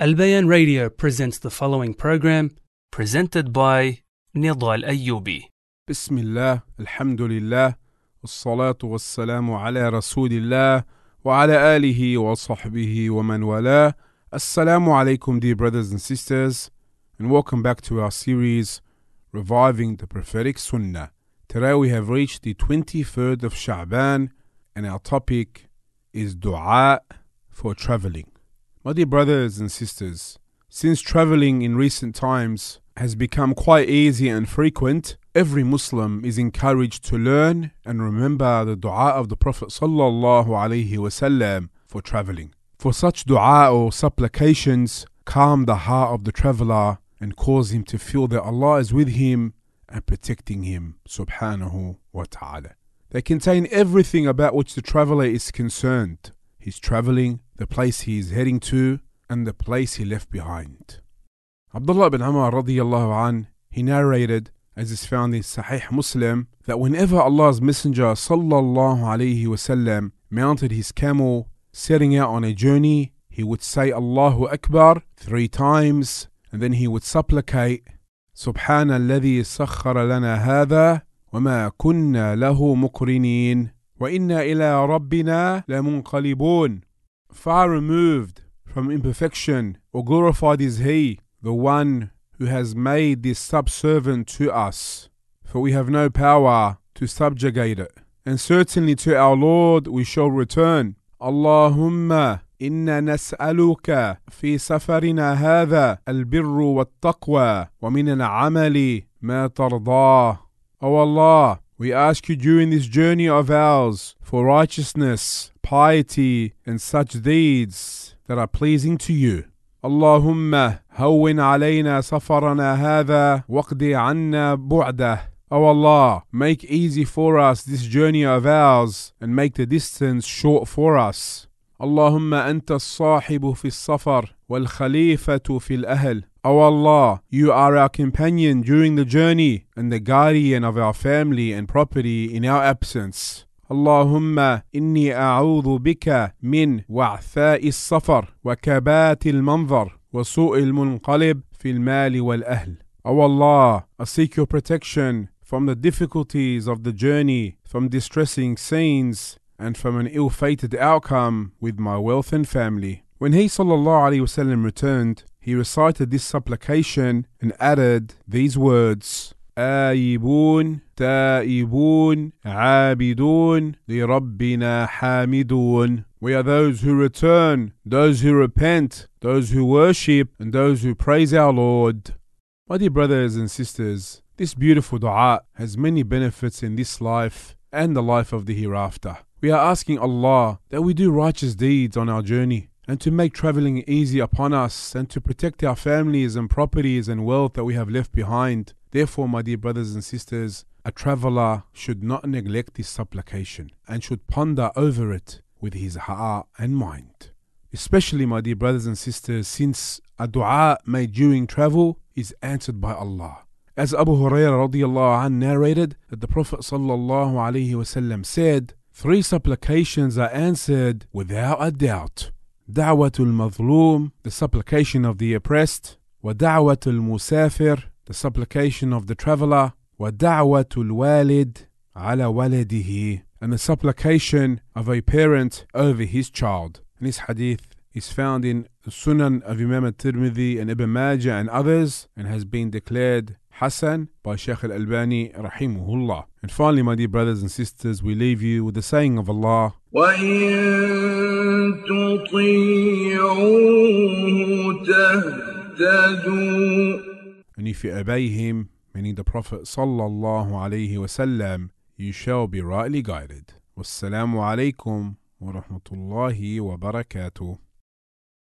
Al Bayan Radio presents the following program, presented by Nedal Al Ayoubi. بسم الله الحمد لله والصلاة والسلام على رسول الله وعلى آله وصحبه ومن والاه Assalamu alaikum dear brothers and sisters and welcome back to our series Reviving the Prophetic Sunnah. Today we have reached the 23rd of Sha'ban and our topic is dua for traveling. My dear brothers and sisters, since traveling in recent times has become quite easy and frequent, every Muslim is encouraged to learn and remember the dua of the Prophet wasallam for traveling. For such dua or supplications calm the heart of the traveler and cause him to feel that Allah is with him and protecting him subhanahu wa ta'ala. They contain everything about which the traveler is concerned. His traveling, the place he is heading to, and the place he left behind. Abdullah ibn Umar radiallahu an, he narrated, as is found in Sahih Muslim, that whenever Allah's Messenger sallallahu alaihi wasallam mounted his camel, setting out on a journey, he would say Allahu Akbar three times, and then he would supplicate, سبحان الذي سخر لنا هذا وما كنا له مقرنين وإنا إلى ربنا لمنقلبون Far removed from imperfection, or glorified is He, the one who has made this subservient to us, for we have no power to subjugate it. And certainly to our Lord we shall return. Allahumma إنا نسألك في سفرنا هذا البر والتقوى ومن العمل ما ترضاه. O Allah, we ask you during this journey of ours for righteousness, piety, and such deeds that are pleasing to you. اللهم هون علينا سفرنا هذا واقض عنا بعده. O Allah, make easy for us this journey of ours and make the distance short for us. اللهم أنت الصاحب في السفر والخليفة في الأهل. O Allah, you are our companion during the journey and the guardian of our family and property in our absence. اللهم إني أعوذ بك من وعثاء السفر وكبات المنظر وسوء المنقلب في المال والأهل. O Allah, I seek your protection from the difficulties of the journey, from distressing scenes, and from an ill-fated outcome with my wealth and family. When he sallallahu alaihi wasallam returned, he recited this supplication and added these words: آيبون تائبون عابدون لربنا حامدون We are those who return, those who repent, those who worship, and those who praise our Lord. My dear brothers and sisters, this beautiful dua has many benefits in this life and the life of the hereafter. We are asking Allah that we do righteous deeds on our journey and to make traveling easy upon us and to protect our families and properties and wealth that we have left behind. Therefore, my dear brothers and sisters, a traveler should not neglect this supplication and should ponder over it with his heart and mind. Especially, my dear brothers and sisters, since a dua made during travel is answered by Allah. As Abu Hurairah radiallahu narrated that the Prophet sallallahu alaihi wasallam said, Three supplications are answered without a doubt. Da'watul mazlum, the supplication of the oppressed, wa da'watul musafir, the supplication of the traveler, wa da'watul walid ala waladihi, and the supplication of a parent over his child. And this hadith is found in the Sunan of Imam al-Tirmidhi and Ibn Majah and others and has been declared Hassan by Shaykh al-Albani rahimahullah. And finally, my dear brothers and sisters, we leave you with the saying of Allah. وإن تطيعوه تهتدوا And if you obey him, meaning the Prophet sallallahu alaihi wasallam, you shall be rightly guided. Wassalamu alaikum wa rahmatullahi wa barakatuh.